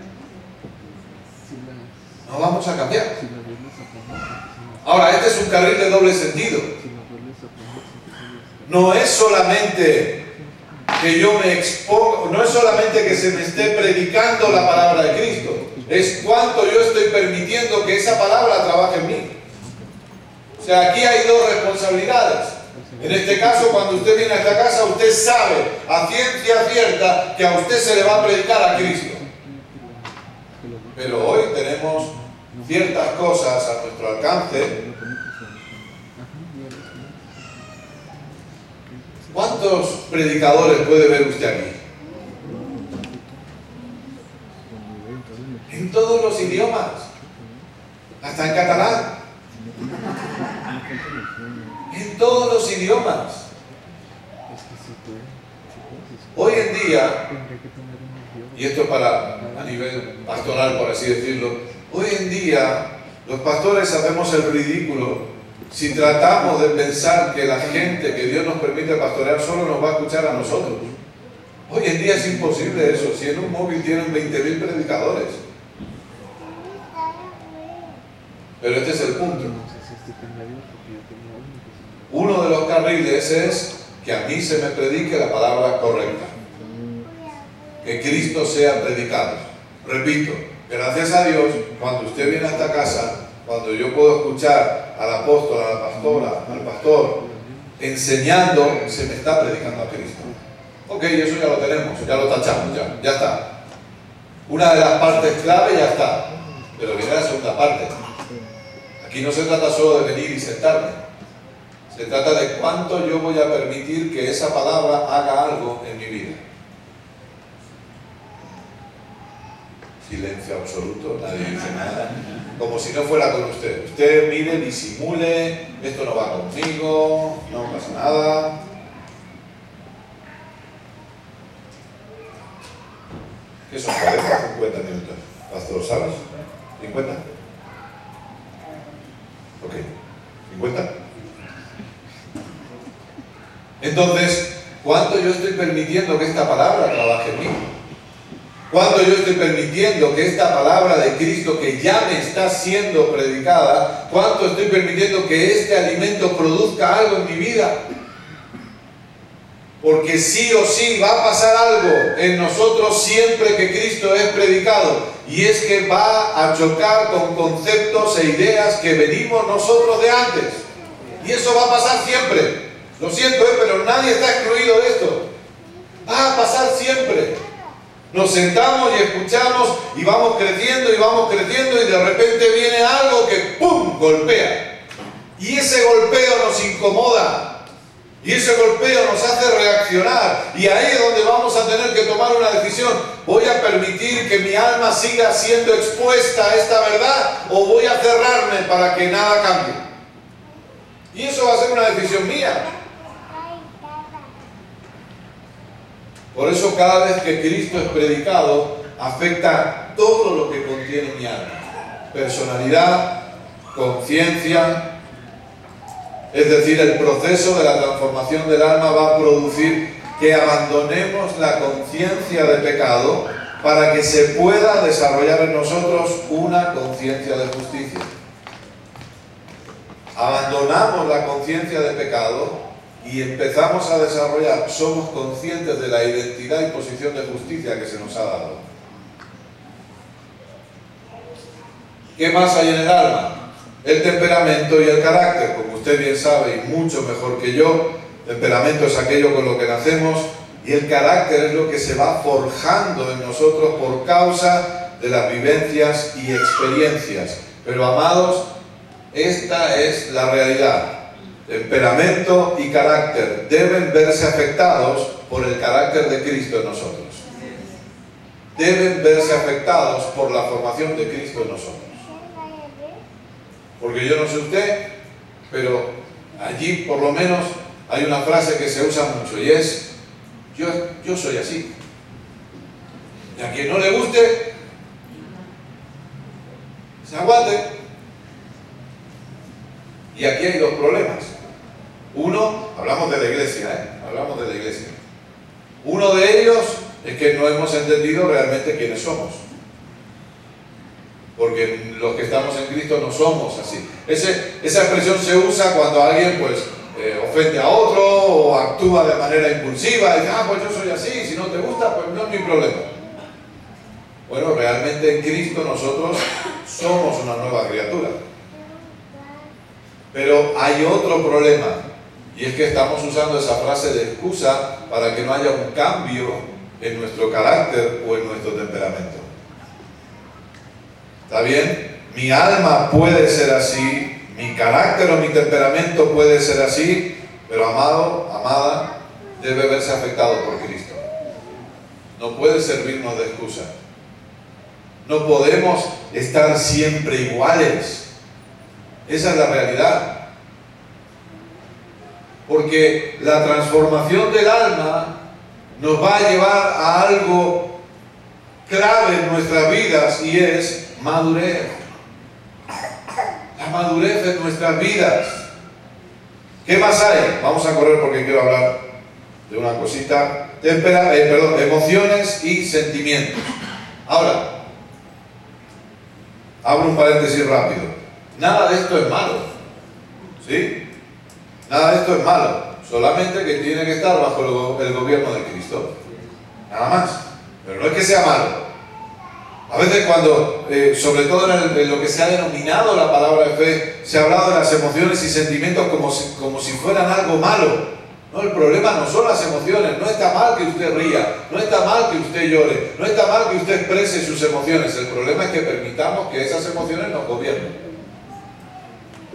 No vamos a cambiar. Ahora, este es un carril de doble sentido no es solamente que yo me expongo, no es solamente que se me esté predicando la palabra de Cristo, es cuánto yo estoy permitiendo que esa palabra trabaje en mí. O sea, aquí hay dos responsabilidades. En este caso, cuando usted viene a esta casa, usted sabe a ciencia cierta que a usted se le va a predicar a Cristo. Pero hoy tenemos ciertas cosas a nuestro alcance ¿Cuántos predicadores puede ver usted aquí? En todos los idiomas, hasta en catalán. En todos los idiomas. Hoy en día, y esto para a nivel pastoral, por así decirlo, hoy en día los pastores hacemos el ridículo si tratamos de pensar que la gente que Dios nos permite pastorear solo nos va a escuchar a nosotros. Hoy en día es imposible eso, si en un móvil tienen 20.000 predicadores. Pero este es el punto. Uno de los carriles es que a mí se me predique la palabra correcta. Que Cristo sea predicado. Repito, gracias a Dios, cuando usted viene a esta casa, cuando yo puedo escuchar al apóstol, a la pastora, al pastor, enseñando, se me está predicando a Cristo. Ok, eso ya lo tenemos, ya lo tachamos, ya, ya está. Una de las partes clave ya está, pero viene la segunda parte. Aquí no se trata solo de venir y sentarme, se trata de cuánto yo voy a permitir que esa palabra haga algo en mi vida. Silencio absoluto, nadie dice nada como si no fuera con usted. Usted mire, disimule, esto no va conmigo, no pasa nada. ¿Qué son Entonces, ¿cuánto yo estoy permitiendo que esta palabra trabaje en mí? ¿Cuánto yo estoy permitiendo que esta palabra de Cristo que ya me está siendo predicada, cuánto estoy permitiendo que este alimento produzca algo en mi vida? Porque sí o sí va a pasar algo en nosotros siempre que Cristo es predicado. Y es que va a chocar con conceptos e ideas que venimos nosotros de antes. Y eso va a pasar siempre. Lo siento, ¿eh? pero nadie está excluido de esto. Va a pasar siempre. Nos sentamos y escuchamos y vamos creciendo y vamos creciendo y de repente viene algo que ¡pum! golpea. Y ese golpeo nos incomoda. Y ese golpeo nos hace reaccionar. Y ahí es donde vamos a tener que tomar una decisión. ¿Voy a permitir que mi alma siga siendo expuesta a esta verdad o voy a cerrarme para que nada cambie? Y eso va a ser una decisión mía. Por eso cada vez que Cristo es predicado, afecta todo lo que contiene mi alma. Personalidad, conciencia, es decir, el proceso de la transformación del alma va a producir que abandonemos la conciencia de pecado para que se pueda desarrollar en nosotros una conciencia de justicia. Abandonamos la conciencia de pecado y empezamos a desarrollar, somos conscientes de la identidad y posición de justicia que se nos ha dado. ¿Qué más hay en el alma? El temperamento y el carácter, como usted bien sabe y mucho mejor que yo, temperamento es aquello con lo que nacemos y el carácter es lo que se va forjando en nosotros por causa de las vivencias y experiencias. Pero amados, esta es la realidad. Temperamento y carácter deben verse afectados por el carácter de Cristo en nosotros. Deben verse afectados por la formación de Cristo en nosotros. Porque yo no sé usted, pero allí por lo menos hay una frase que se usa mucho y es, yo, yo soy así. Y a quien no le guste, se aguante. Y aquí hay dos problemas. Uno, hablamos de la iglesia, ¿eh? hablamos de la iglesia. Uno de ellos es que no hemos entendido realmente quiénes somos porque los que estamos en Cristo no somos así. esa expresión se usa cuando alguien pues eh, ofende a otro o actúa de manera impulsiva y dice, ah, pues yo soy así, si no te gusta, pues no es mi problema. Bueno, realmente en Cristo nosotros somos una nueva criatura. Pero hay otro problema, y es que estamos usando esa frase de excusa para que no haya un cambio en nuestro carácter o en nuestro temperamento. ¿Está bien? Mi alma puede ser así, mi carácter o mi temperamento puede ser así, pero amado, amada, debe verse afectado por Cristo. No puede servirnos de excusa. No podemos estar siempre iguales. Esa es la realidad. Porque la transformación del alma nos va a llevar a algo clave en nuestras vidas y es madurez. La madurez en nuestras vidas. ¿Qué más hay? Vamos a correr porque quiero hablar de una cosita. Tempera, eh, perdón, emociones y sentimientos. Ahora, abro un paréntesis rápido. Nada de esto es malo. ¿Sí? Nada de esto es malo. Solamente que tiene que estar bajo el gobierno de Cristo. Nada más. Pero no es que sea malo. A veces cuando, eh, sobre todo en, lo que se ha denominado la palabra de fe, se ha hablado de las emociones y sentimientos como si, como si fueran algo malo. No, el problema no son las emociones. No está mal que usted ría, no está mal que usted llore, no está mal que usted exprese sus emociones. El problema es que permitamos que esas emociones nos gobiernen.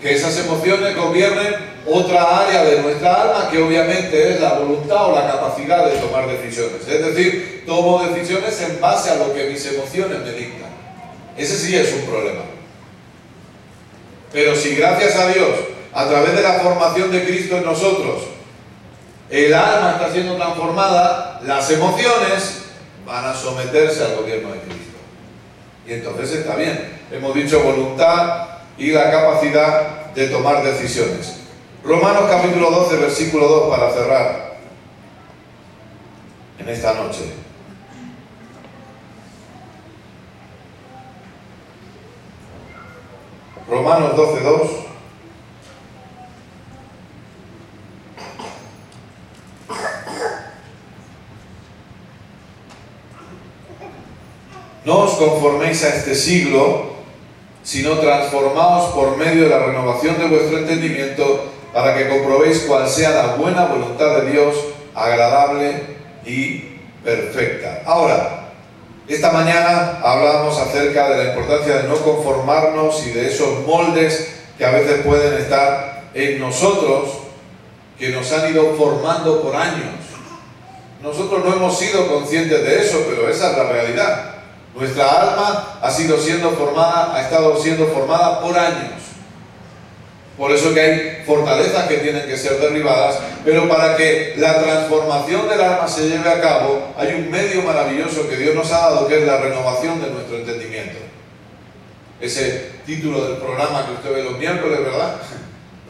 Que esas emociones gobiernen otra área de nuestra alma que obviamente es la voluntad o la capacidad de tomar decisiones. Es decir, tomo decisiones en base a lo que mis emociones me dictan. Ese sí es un problema. Pero si gracias a Dios, a través de la formación de Cristo en nosotros, el alma está siendo transformada, las emociones van a someterse al gobierno de Cristo. Y entonces está bien. Hemos dicho voluntad y la capacidad de tomar decisiones. Romanos capítulo 12, versículo 2 para cerrar en esta noche. Romanos 12, 2. No os conforméis a este siglo, sino transformaos por medio de la renovación de vuestro entendimiento para que comprobéis cuál sea la buena voluntad de Dios, agradable y perfecta. Ahora, esta mañana hablábamos acerca de la importancia de no conformarnos y de esos moldes que a veces pueden estar en nosotros, que nos han ido formando por años. Nosotros no hemos sido conscientes de eso, pero esa es la realidad. Nuestra alma ha sido siendo formada, ha estado siendo formada por años. Por eso que hay fortalezas que tienen que ser derribadas, pero para que la transformación del alma se lleve a cabo, hay un medio maravilloso que Dios nos ha dado, que es la renovación de nuestro entendimiento. Ese título del programa que usted ve los miércoles, ¿verdad?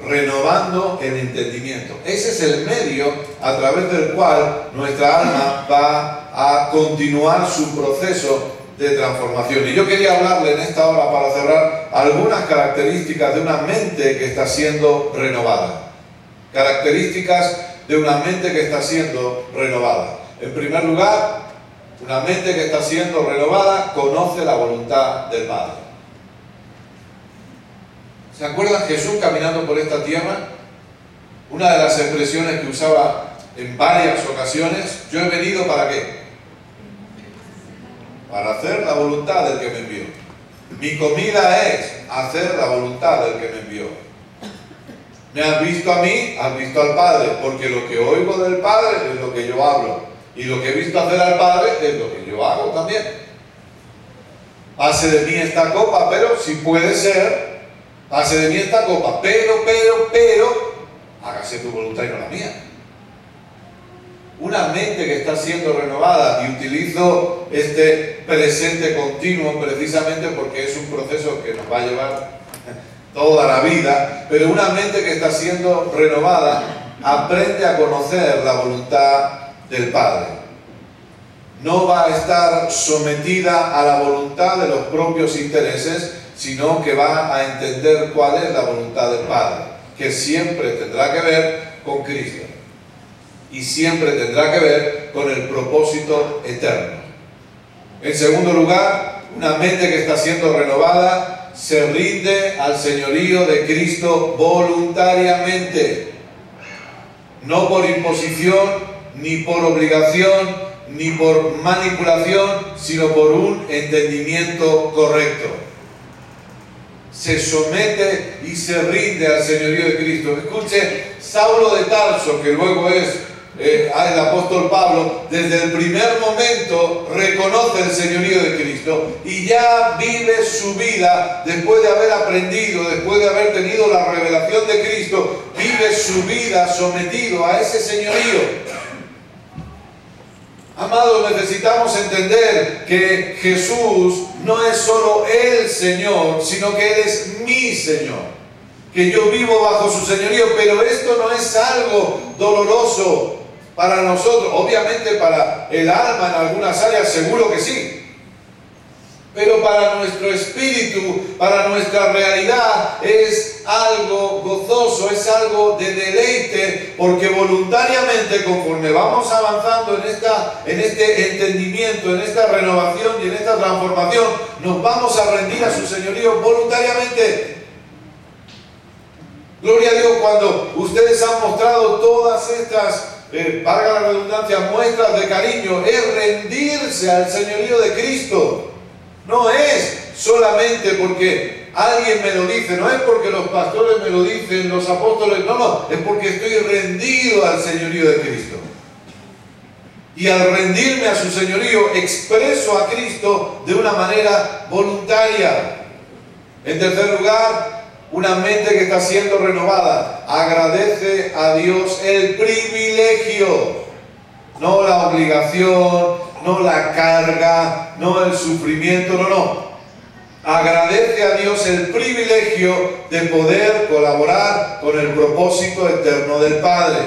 Renovando el entendimiento. Ese es el medio a través del cual nuestra alma va a continuar su proceso de transformación. Y yo quería hablarle en esta hora, para cerrar, algunas características de una mente que está siendo renovada. Características de una mente que está siendo renovada. En primer lugar, una mente que está siendo renovada conoce la voluntad del Padre. ¿Se acuerdan Jesús caminando por esta tierra? Una de las expresiones que usaba en varias ocasiones, yo he venido para qué? Para hacer la voluntad del que me envió. Mi comida es hacer la voluntad del que me envió. Me has visto a mí, has visto al Padre, porque lo que oigo del Padre es lo que yo hablo. Y lo que he visto hacer al Padre es lo que yo hago también. Pase de mí esta copa, pero si puede ser, pase de mí esta copa, pero, pero, pero, hágase tu voluntad y no la mía una mente que está siendo renovada y utilizo este presente continuo precisamente porque es un proceso que nos va a llevar toda la vida, pero una mente que está siendo renovada aprende a conocer la voluntad del Padre. No va a estar sometida a la voluntad de los propios intereses, sino que va a entender cuál es la voluntad del Padre, que siempre tendrá que ver con Cristo y siempre tendrá que ver con el propósito eterno. En segundo lugar, una mente que está siendo renovada se rinde al señorío de Cristo voluntariamente, no por imposición, ni por obligación, ni por manipulación, sino por un entendimiento correcto. Se somete y se rinde al señorío de Cristo. Escuche, Saulo de Tarso, que luego es eh, el apóstol Pablo, desde el primer momento reconoce el señorío de Cristo y ya vive su vida después de haber aprendido, después de haber tenido la revelación de Cristo, vive su vida sometido a ese señorío. Amados, necesitamos entender que Jesús no es solo el Señor, sino que Él es mi Señor. Que yo vivo bajo su señorío, pero esto no es algo doloroso, para nosotros, obviamente para el alma en algunas áreas seguro que sí. Pero para nuestro espíritu, para nuestra realidad, es algo gozoso, es algo de deleite, porque voluntariamente, conforme vamos avanzando en, esta, en este entendimiento, en esta renovación y en esta transformación, nos vamos a rendir a su señorío voluntariamente. Gloria a Dios cuando ustedes han mostrado todas estas eh, la redundancia, muestras de cariño, es rendirse al señorío de Cristo. No es solamente porque alguien me lo dice, no es porque los pastores me lo dicen, los apóstoles, no, no, es porque estoy rendido al señorío de Cristo. Y al rendirme a su señorío, expreso a Cristo de una manera voluntaria. En tercer lugar, una mente que está siendo renovada agradece a Dios el privilegio, no la obligación, no la carga, no el sufrimiento, no, no. Agradece a Dios el privilegio de poder colaborar con el propósito eterno del Padre.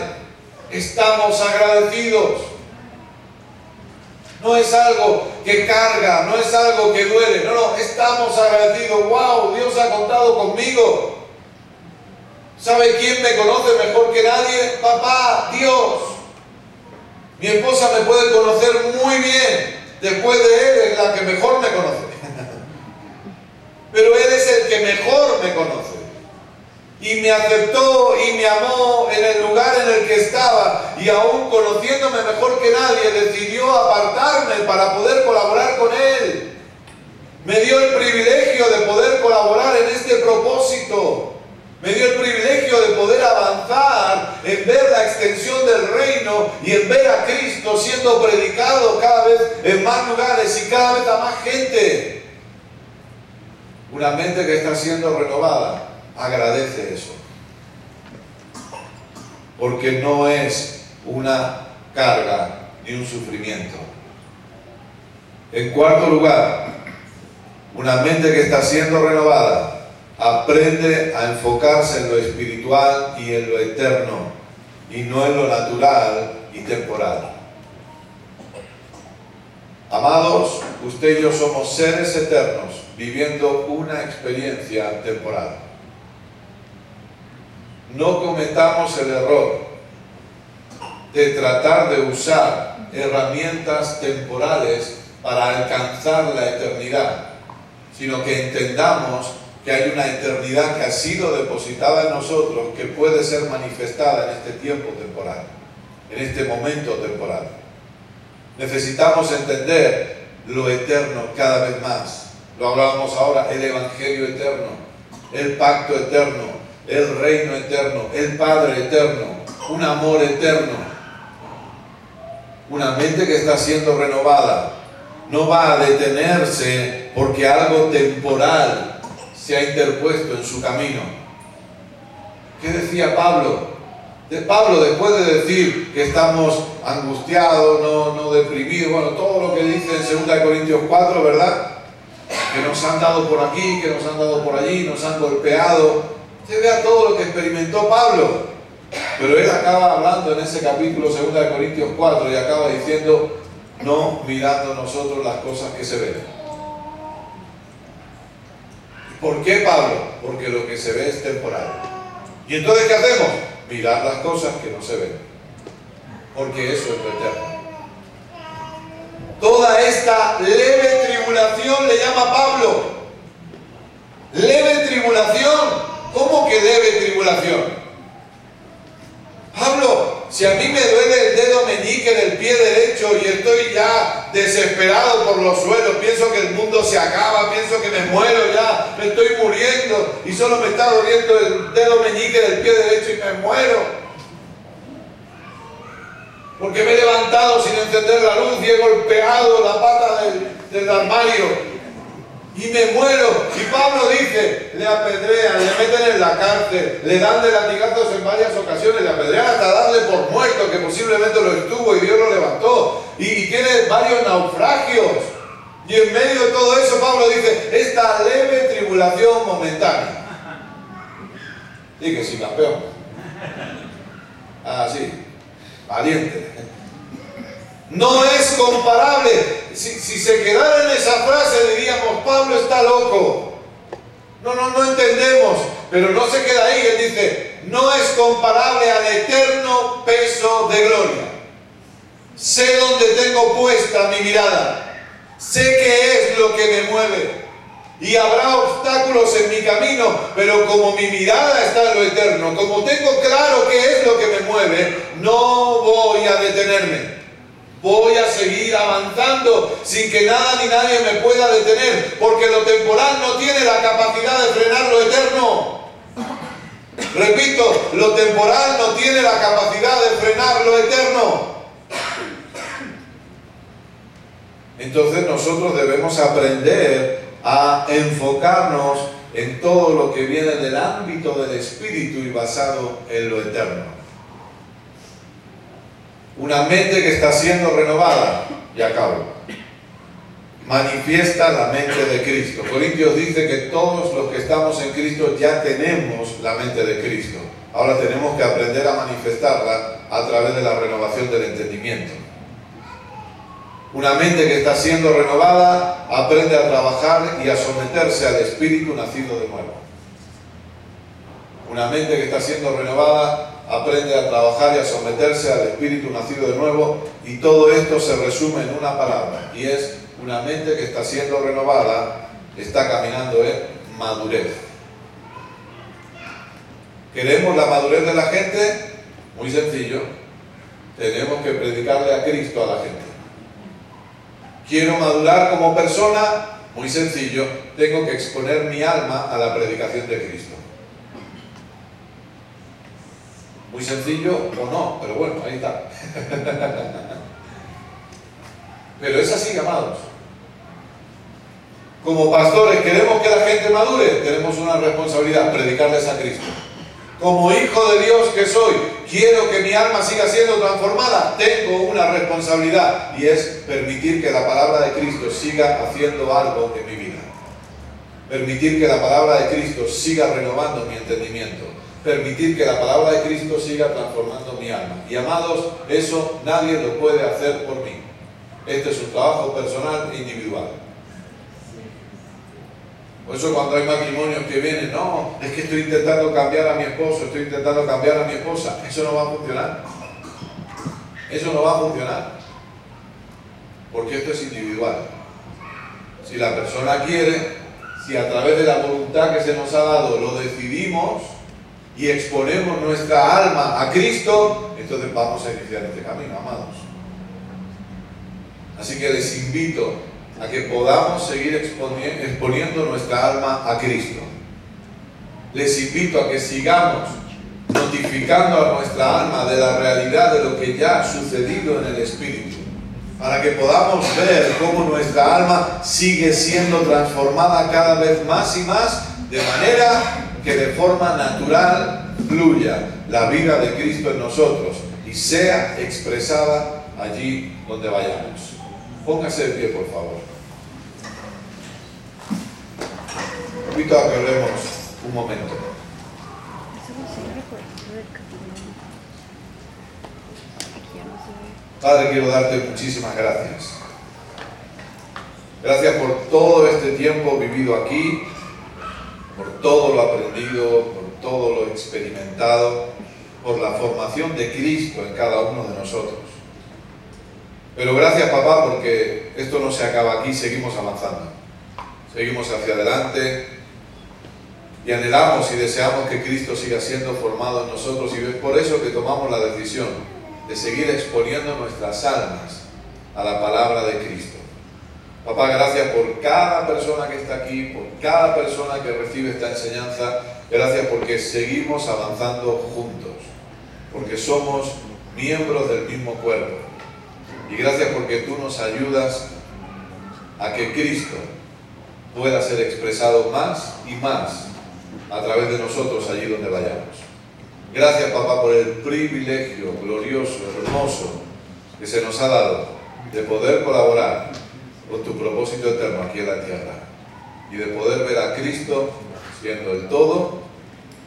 Estamos agradecidos. No es algo que carga, no es algo que duele. No, no, estamos agradecidos. ¡Wow! Dios ha contado conmigo. ¿Sabe quién me conoce mejor que nadie? Papá, Dios. Mi esposa me puede conocer muy bien. Después de él es la que mejor me conoce. Pero él es el que mejor me conoce y me aceptó y me amó en el lugar en el que estaba y aún conociéndome mejor que nadie decidió apartarme para poder colaborar con Él. Me dio el privilegio de poder colaborar en este propósito. Me dio el privilegio de poder avanzar en ver la extensión del reino y en ver a Cristo siendo predicado cada vez en más lugares y cada vez a más gente. Una mente que está siendo renovada agradece eso. Porque no es una carga ni un sufrimiento. En cuarto lugar, una mente que está siendo renovada aprende a enfocarse en lo espiritual y en lo eterno y no en lo natural y temporal. Amados, usted y yo somos seres eternos viviendo una experiencia temporal no cometamos el error de tratar de usar herramientas temporales para alcanzar la eternidad, sino que entendamos que hay una eternidad que ha sido depositada en nosotros, que puede ser manifestada en este tiempo temporal, en este momento temporal. Necesitamos entender lo eterno cada vez más. Lo hablábamos ahora, el Evangelio eterno, el pacto eterno, el reino eterno, el Padre eterno, un amor eterno. Una mente que está siendo renovada no va a detenerse porque algo temporal se ha interpuesto en su camino. ¿Qué decía Pablo? De Pablo, después de decir que estamos angustiados, no, no deprimidos, bueno, todo lo que dice en 2 Corintios 4, ¿verdad? Que nos han dado por aquí, que nos han dado por allí, nos han golpeado, Usted vea todo lo que experimentó Pablo. Pero él acaba hablando en ese capítulo 2 de Corintios 4 y acaba diciendo, no mirando nosotros las cosas que se ven. ¿Por qué Pablo? Porque lo que se ve es temporal. ¿Y entonces qué hacemos? Mirar las cosas que no se ven. Porque eso es lo eterno. Toda esta leve tribulación le llama Pablo. Leve tribulación ¿Cómo que debe tribulación? Pablo, si a mí me duele el dedo meñique del pie derecho y estoy ya desesperado por los suelos, pienso que el mundo se acaba, pienso que me muero ya, me estoy muriendo y solo me está doliendo el dedo meñique del pie derecho y me muero. Porque me he levantado sin encender la luz y he golpeado la pata del, del armario y me muero. Y Pablo dice, le apedrean, le meten en la cárcel, le dan de latigazos en varias ocasiones, le apedrean hasta darle por muerto, que posiblemente lo estuvo y Dios lo levantó. Y, tiene varios naufragios. Y en medio de todo eso Pablo dice, esta leve tribulación momentánea. Y que sí, campeón. Ah, sí, valiente. No es comparable. Si, se quedara en esa frase diríamos, Pablo está loco. No, no, no entendemos. Pero no se queda ahí. Él dice, no es comparable al eterno peso de gloria. Sé dónde tengo puesta mi mirada. Sé qué es lo que me mueve. Y habrá obstáculos en mi camino, pero como mi mirada está en lo eterno, como tengo claro qué es lo que me mueve, no voy a detenerme. Voy a seguir avanzando sin que nada ni nadie me pueda detener, porque lo temporal no tiene la capacidad de frenar lo eterno. Repito, lo temporal no tiene la capacidad de frenar lo eterno. Entonces nosotros debemos aprender a enfocarnos en todo lo que viene del ámbito del espíritu y basado en lo eterno. Una mente que está siendo renovada. Y acabo. manifiesta la mente de Cristo. Corintios dice que todos los que estamos en Cristo ya tenemos la mente de Cristo. Ahora tenemos que aprender a manifestarla a través de la renovación del entendimiento. Una mente que está siendo renovada aprende a trabajar y a someterse al Espíritu nacido de nuevo. Una mente que está siendo renovada aprende a trabajar y a someterse al Espíritu nacido de nuevo y todo esto se resume en una palabra y es una mente que está siendo renovada está caminando en madurez. ¿Queremos la madurez de la gente? Muy sencillo. Tenemos que predicarle a Cristo a la gente. Quiero madurar como persona, muy sencillo, tengo que exponer mi alma a la predicación de Cristo. Muy sencillo o no, pero bueno, ahí está. pero es así, amados. Como pastores queremos que la gente madure, tenemos una responsabilidad, predicarles a Cristo. Como hijo de Dios que soy, quiero que mi alma siga siendo transformada, tengo una responsabilidad y es permitir que la palabra de Cristo siga haciendo algo en mi vida. Permitir que la palabra de Cristo siga renovando mi entendimiento. Permitir que la palabra de Cristo siga transformando mi alma. Y amados, eso nadie lo puede hacer por mí. Este es un trabajo personal e individual. Por eso cuando hay matrimonios que vienen, no, es que estoy intentando cambiar a mi esposo, estoy intentando cambiar a mi esposa, eso no va a funcionar. Eso no va a funcionar. Porque esto es individual. Si la persona quiere, si a través de la voluntad que se nos ha dado lo decidimos y exponemos nuestra alma a Cristo, entonces vamos a iniciar este camino, amados. Así que les invito a que podamos seguir exponiendo nuestra alma a Cristo. Les invito a que sigamos notificando a nuestra alma de la realidad de lo que ya ha sucedido en el Espíritu, para que podamos ver cómo nuestra alma sigue siendo transformada cada vez más y más, de manera que de forma natural fluya la vida de Cristo en nosotros y sea expresada allí donde vayamos. Póngase de pie, por favor. invito a que oremos un momento. Padre, quiero darte muchísimas gracias. Gracias por todo este tiempo vivido aquí, por todo lo aprendido, por todo lo experimentado, por la formación de Cristo en cada uno de nosotros. Pero gracias papá porque esto no se acaba aquí, seguimos avanzando. Seguimos hacia adelante, y anhelamos y deseamos que Cristo siga siendo formado en nosotros y es por eso que tomamos la decisión de seguir exponiendo nuestras almas a la palabra de Cristo. Papá, gracias por cada persona que está aquí, por cada persona que recibe esta enseñanza. Gracias porque seguimos avanzando juntos, porque somos miembros del mismo cuerpo. Y gracias porque tú nos ayudas a que Cristo pueda ser expresado más y más a través de nosotros allí donde vayamos. Gracias, papá, por el privilegio glorioso, hermoso que se nos ha dado de poder colaborar con tu propósito eterno aquí en la tierra y de poder ver a Cristo siendo el todo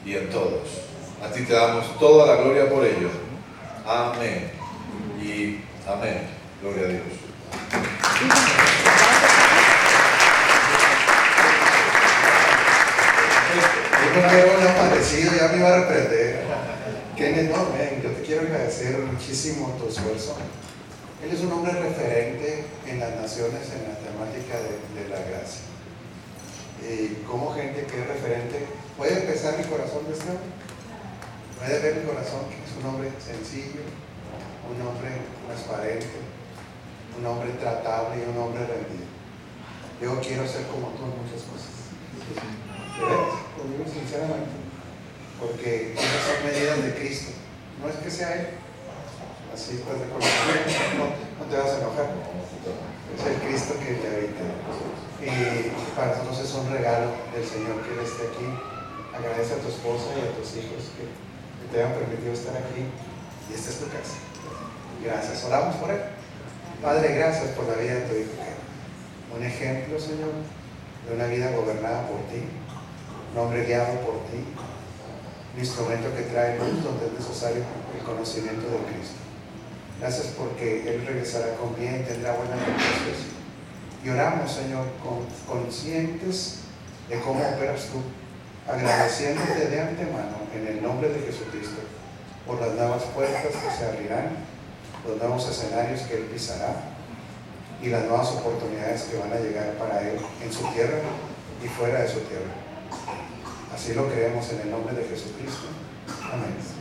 y en todos. A ti te damos toda la gloria por ello. Amén. Y amén. Gloria a Dios. nada parecido, ya me iba a reprender. Kenneth, no, yo te quiero agradecer muchísimo tu esfuerzo. Él es un hombre referente en las naciones en la temática de, la gracia. Y como gente que es referente, puede empezar mi corazón de este hombre. Puede ver mi corazón, que es un hombre sencillo, un hombre transparente, un hombre tratable y un hombre rendido. Yo quiero ser como tú en muchas cosas. Lo sinceramente, porque esas son medidas de Cristo. No es que sea Él, así pues de no, no te vas a enojar. Es el Cristo que te habita. Y para nosotros es un regalo del Señor que Él esté aquí. Agradece a tu esposa y a tus hijos que, te hayan permitido estar aquí. Y esta es tu casa. Gracias. Oramos por Él. Padre, gracias por la vida de tu hijo. un ejemplo, Señor, de una vida gobernada por ti, un hombre guiado por ti, un instrumento que trae luz donde es necesario el conocimiento de Cristo. Gracias porque Él regresará con bien, tendrá buenas noticias. Y oramos, Señor, con, conscientes de cómo operas tú, agradeciéndote de antemano en el nombre de Jesucristo por las nuevas puertas que se abrirán, los nuevos escenarios que Él pisará y las nuevas oportunidades que van a llegar para Él en su tierra y fuera de su tierra. Así lo creemos en el nombre de Jesucristo. Amén.